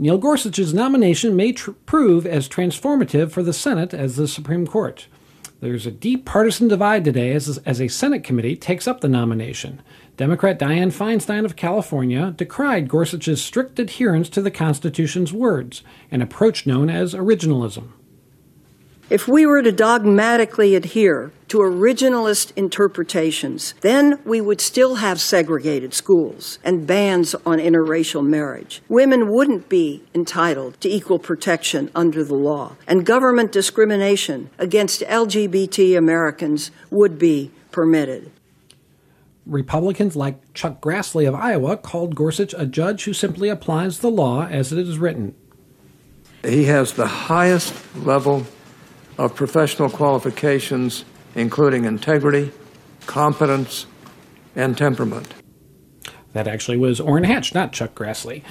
Neil Gorsuch's nomination may tr- prove as transformative for the Senate as the Supreme Court. There's a deep partisan divide today as, as a Senate committee takes up the nomination. Democrat Dianne Feinstein of California decried Gorsuch's strict adherence to the Constitution's words, an approach known as originalism. If we were to dogmatically adhere to originalist interpretations, then we would still have segregated schools and bans on interracial marriage. Women wouldn't be entitled to equal protection under the law, and government discrimination against LGBT Americans would be permitted. Republicans like Chuck Grassley of Iowa called Gorsuch a judge who simply applies the law as it is written. He has the highest level of professional qualifications, including integrity, competence, and temperament. That actually was Orrin Hatch, not Chuck Grassley.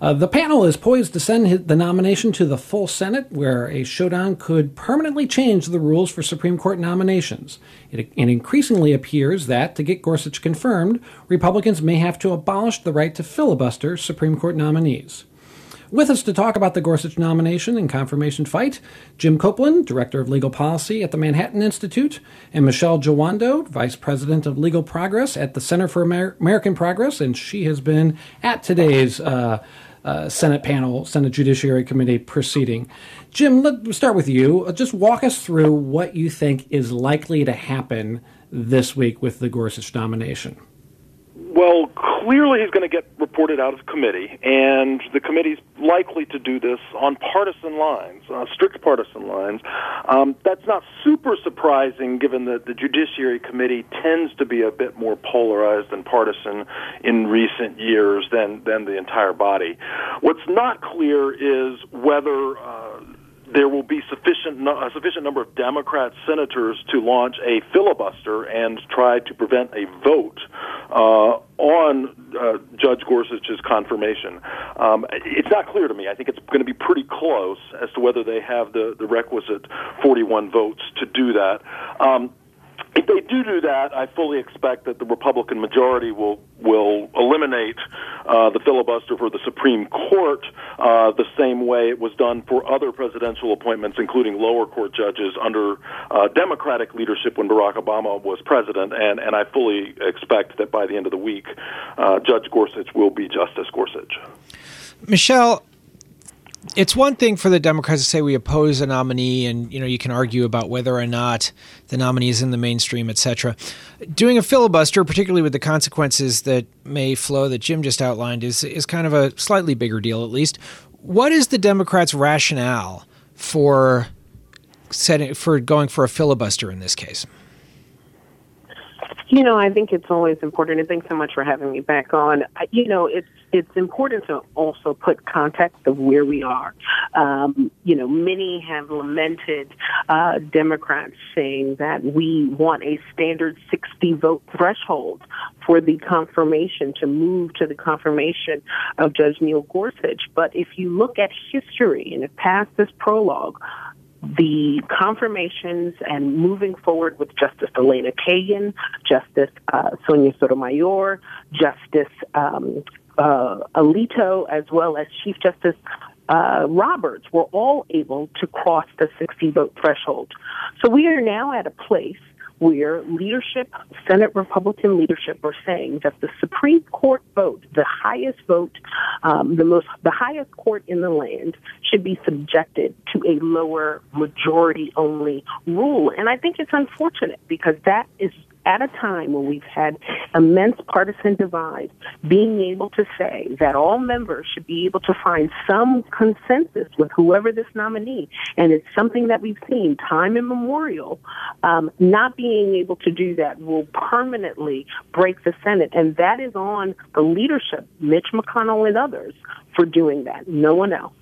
Uh, the panel is poised to send the nomination to the full Senate, where a showdown could permanently change the rules for Supreme Court nominations. It, it increasingly appears that, to get Gorsuch confirmed, Republicans may have to abolish the right to filibuster Supreme Court nominees. With us to talk about the Gorsuch nomination and confirmation fight, Jim Copland, Director of Legal Policy at the Manhattan Institute, and Michele Jawando, Vice President of Legal Progress at the Center for Amer- American Progress, and she has been at today's uh, uh, Senate panel, Senate Judiciary Committee proceeding. Jim, let's start with you. Just walk us through what you think is likely to happen this week with the Gorsuch nomination. Well, clearly he's going to get reported out of committee, and the committee's likely to do this on partisan lines, uh, strict partisan lines. Um, that's not super surprising given that the Judiciary Committee tends to be a bit more polarized and partisan in recent years than, than the entire body. What's not clear is whether. Uh, there will be sufficient a sufficient number of Democrat senators to launch a filibuster and try to prevent a vote uh, on uh, Judge Gorsuch's confirmation. Um, it's not clear to me. I think it's going to be pretty close as to whether they have the, the requisite 41 votes to do that. Um, if they do do that, I fully expect that the Republican majority will will eliminate uh, the filibuster for the Supreme Court uh, the same way it was done for other presidential appointments, including lower court judges under uh, Democratic leadership when Barack Obama was president. And and I fully expect that by the end of the week, uh, Judge Gorsuch will be Justice Gorsuch. Michele, it's one thing for the Democrats to say we oppose a nominee, and you know you can argue about whether or not the nominee is in the mainstream, etc. Doing a filibuster, particularly with the consequences that may flow that Jim just outlined, is is kind of a slightly bigger deal, at least. What is the Democrats' rationale for setting for going for a filibuster in this case? You know, I think it's always important, and thanks so much for having me back on. You know, it's it's important to also put context of where we are. Um, you know, many have lamented uh, Democrats saying that we want a standard 60 vote threshold for the confirmation to move to the confirmation of Judge Neil Gorsuch. But if you look at history and past this prologue, the confirmations and moving forward with Justice Elena Kagan, Justice uh, Sonia Sotomayor, Justice um, uh, Alito, as well as Chief Justice uh, Roberts, were all able to cross the 60 vote threshold. So we are now at a place where leadership, Senate Republican leadership, are saying that the Supreme Court vote, the highest vote, um, the most, the highest court in the land, should be subjected to a lower majority only rule. And I think it's unfortunate because that is at a time when we've had immense partisan divide, being able to say that all members should be able to find some consensus with whoever this nominee, and it's something that we've seen time immemorial, um, not being able to do that will permanently break the Senate, and that is on the leadership, Mitch McConnell and others, for doing that. No one else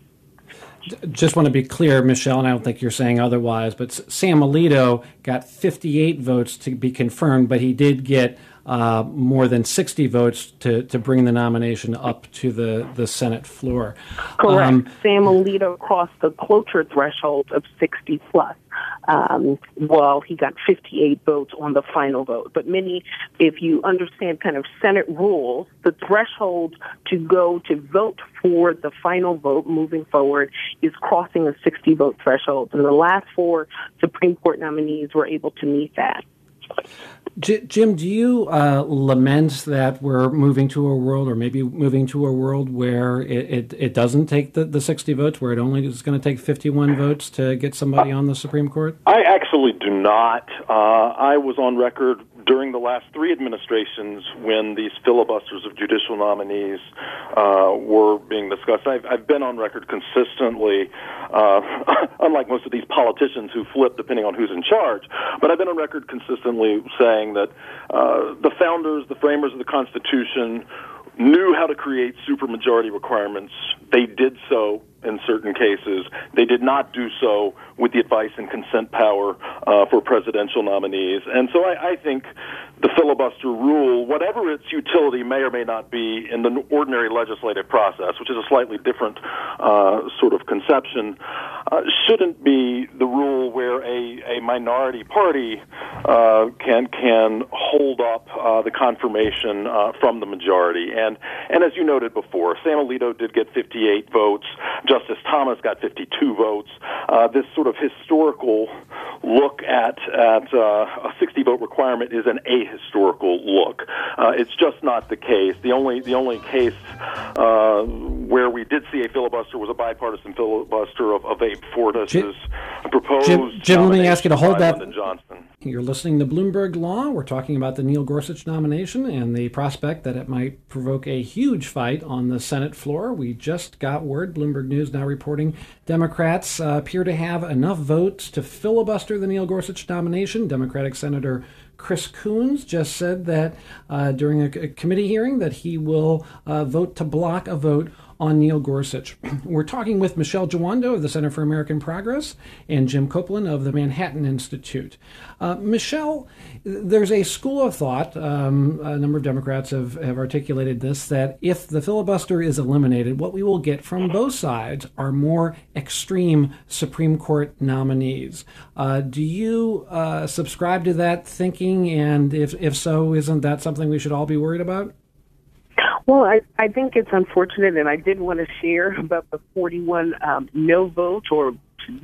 just want to be clear, Michele, and I don't think you're saying otherwise, but Sam Alito got 58 votes to be confirmed, but he did get uh, more than 60 votes to, to bring the nomination up to the, the Senate floor. Correct. Um, Sam Alito crossed the cloture threshold of 60 plus. Um, well, he got 58 votes on the final vote. But many, if you understand kind of Senate rules, the threshold to go to vote for the final vote moving forward is crossing a 60 vote threshold. And the last four Supreme Court nominees were able to meet that. Jim, do you uh, lament that we're moving to a world, or maybe moving to a world where it, it, it doesn't take the, the 60 votes, where it only is going to take 51 votes to get somebody on the Supreme Court? I actually do not. Uh, I was on record during the last three administrations when these filibusters of judicial nominees uh, were being discussed. I've, I've been on record consistently, uh, unlike most of these politicians who flip depending on who's in charge, but I've been on record consistently saying that uh, the founders, the framers of the Constitution, knew how to create supermajority requirements. They did so in certain cases. They did not do so with the advice and consent power uh, for presidential nominees. And so I, I think the filibuster rule, whatever its utility may or may not be in the ordinary legislative process, which is a slightly different uh, sort of conception, uh, shouldn't be the rule where a, a minority party uh, can can hold up uh, the confirmation uh, from the majority. And and as you noted before, Sam Alito did get 58 votes. Justice Thomas got 52 votes. Uh, this sort of historical look at at uh, a 60 vote requirement is an ahistorical look. Uh, it's just not the case. The only the only case uh, where we did see a filibuster was a bipartisan filibuster of, of Abe Fortas's Jim, proposed. Jim, Jim let me ask you to hold that. You're listening to Bloomberg Law. We're talking about the Neil Gorsuch nomination and the prospect that it might provoke a huge fight on the Senate floor. We just got word, Bloomberg News now reporting, Democrats uh, appear to have enough votes to filibuster the Neil Gorsuch nomination. Democratic Senator Chris Coons just said that uh, during a, a, committee hearing that he will uh, vote to block a vote on Neil Gorsuch. We're talking with Michele Jawando of the Center for American Progress and Jim Copland of the Manhattan Institute. Uh, Michele, there's a school of thought, um, a number of Democrats have, have articulated this, that if the filibuster is eliminated, what we will get from both sides are more extreme Supreme Court nominees. Uh, do you uh, subscribe to that thinking? And if, if so, isn't that something we should all be worried about? Well, I, I think it's unfortunate, and I did want to share about the 41 um, no vote or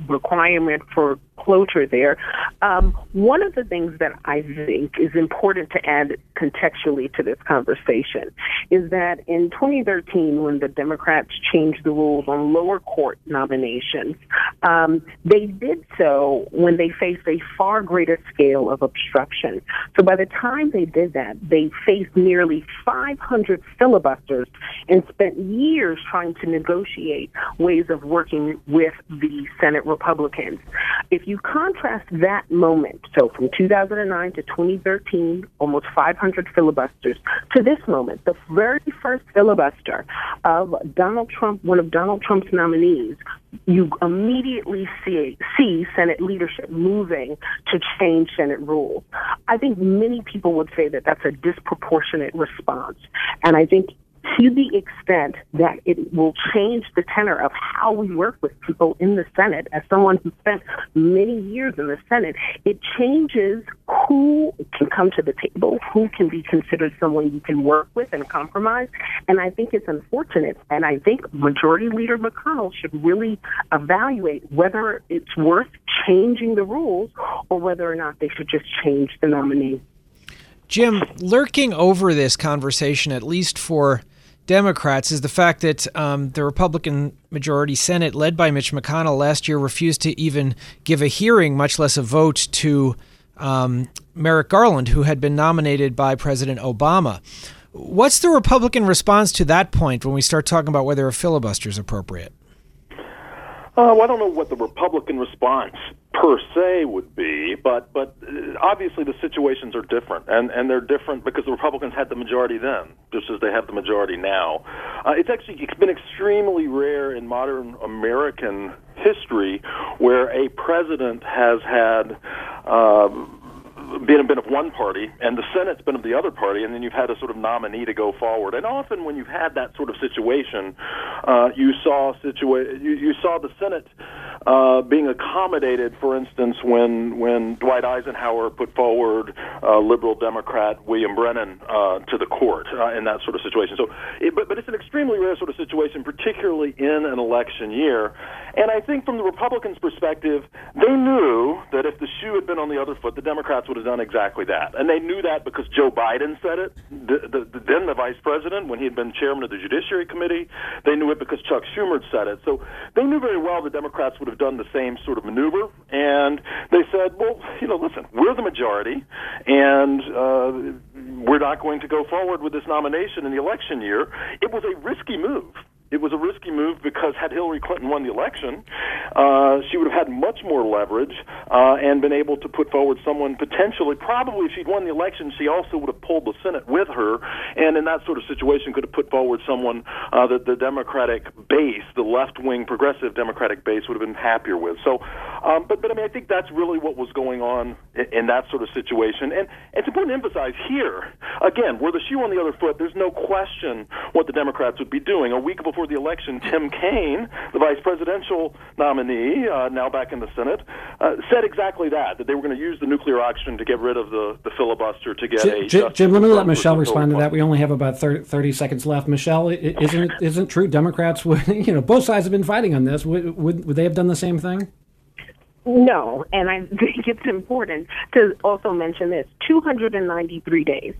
requirement for cloture there. Um, one of the things that I think is important to add contextually to this conversation is that in 2013, when the Democrats changed the rules on lower court nominations, um, they did so when they faced a far greater scale of obstruction. So by the time they did that, they faced nearly 500 filibusters and spent years trying to negotiate ways of working with the Senate Republicans. If you contrast that moment, so from 2009 to 2013, almost 500 filibusters, to this moment, the very first filibuster of Donald Trump, one of Donald Trump's nominees, you immediately see, see Senate leadership moving to change Senate rules. I think many people would say that that's a disproportionate response. And I think to the extent that it will change the tenor of how we work with people in the Senate. As someone who spent many years in the Senate, it changes who can come to the table, who can be considered someone you can work with and compromise. And I think it's unfortunate. And I think Majority Leader McConnell should really evaluate whether it's worth changing the rules or whether or not they should just change the nominee. Jim, lurking over this conversation, at least for Democrats is the fact that um, the Republican majority Senate, led by Mitch McConnell, last year refused to even give a hearing, much less a vote, to um, Merrick Garland, who had been nominated by President Obama. What's the Republican response to that point when we start talking about whether a filibuster is appropriate? Uh, well, I don't know what the Republican response per se would be, but but uh, obviously the situations are different, and and they're different because the Republicans had the majority then, just as they have the majority now. Uh, it's actually it's been extremely rare in modern American history where a president has had. Uh, been been of one party, and the Senate's been of the other party, and then you've had a sort of nominee to go forward. And often, when you've had that sort of situation, uh, you saw situa- you, you saw the Senate uh, being accommodated. For instance, when when Dwight Eisenhower put forward uh, liberal Democrat William Brennan uh, to the court uh, in that sort of situation. So, it, but but it's an extremely rare sort of situation, particularly in an election year. And I think from the Republicans' perspective, they knew that if the shoe had been on the other foot, the Democrats would have done exactly that. And they knew that because Joe Biden said it, the, the, the, then the vice president, when he had been chairman of the Judiciary Committee. They knew it because Chuck Schumer said it. So they knew very well the Democrats would have done the same sort of maneuver. And they said, well, you know, listen, we're the majority, and uh, we're not going to go forward with this nomination in the election year. It was a risky move. It was a risky move because had Hillary Clinton won the election, uh, she would have had much more leverage uh, and been able to put forward someone potentially, probably if she'd won the election, she also would have pulled the Senate with her, and in that sort of situation could have put forward someone uh, that the Democratic base, the left-wing progressive Democratic base, would have been happier with. So, um, but but I mean, I think that's really what was going on in, in that sort of situation, and it's important to emphasize here again, were the shoe on the other foot, there's no question what the Democrats would be doing. A week before the election, Tim Kaine, the vice presidential nominee, uh, now back in the Senate, uh, said exactly that, that they were going to use the nuclear option to get rid of the, the filibuster to get Jim, a. Jim, Jim let me let Michele respond to that. We only have about 30, 30 seconds left. Michele, isn't isn't true? Democrats would, you know, both sides have been fighting on this. Would, would, would they have done the same thing? No, and I think it's important to also mention this 293 days.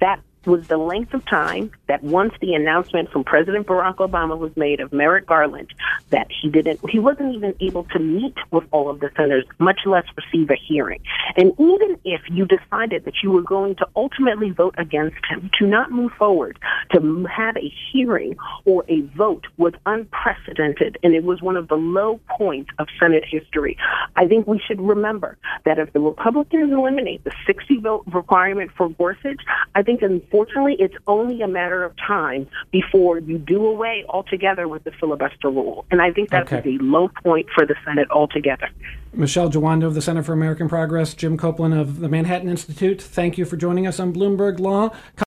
That was the length of time that once the announcement from President Barack Obama was made of Merrick Garland that he didn't he wasn't even able to meet with all of the senators, much less receive a hearing. And even if you decided that you were going to ultimately vote against him, to not move forward, to have a hearing or a vote was unprecedented and it was one of the low points of Senate history. I think we should remember that if the Republicans eliminate the 60 vote requirement for Gorsuch, I think in unfortunately, it's only a matter of time before you do away altogether with the filibuster rule. And I think that's okay. a low point for the Senate altogether. Michele Jawando of the Center for American Progress, Jim Copland of the Manhattan Institute, thank you for joining us on Bloomberg Law.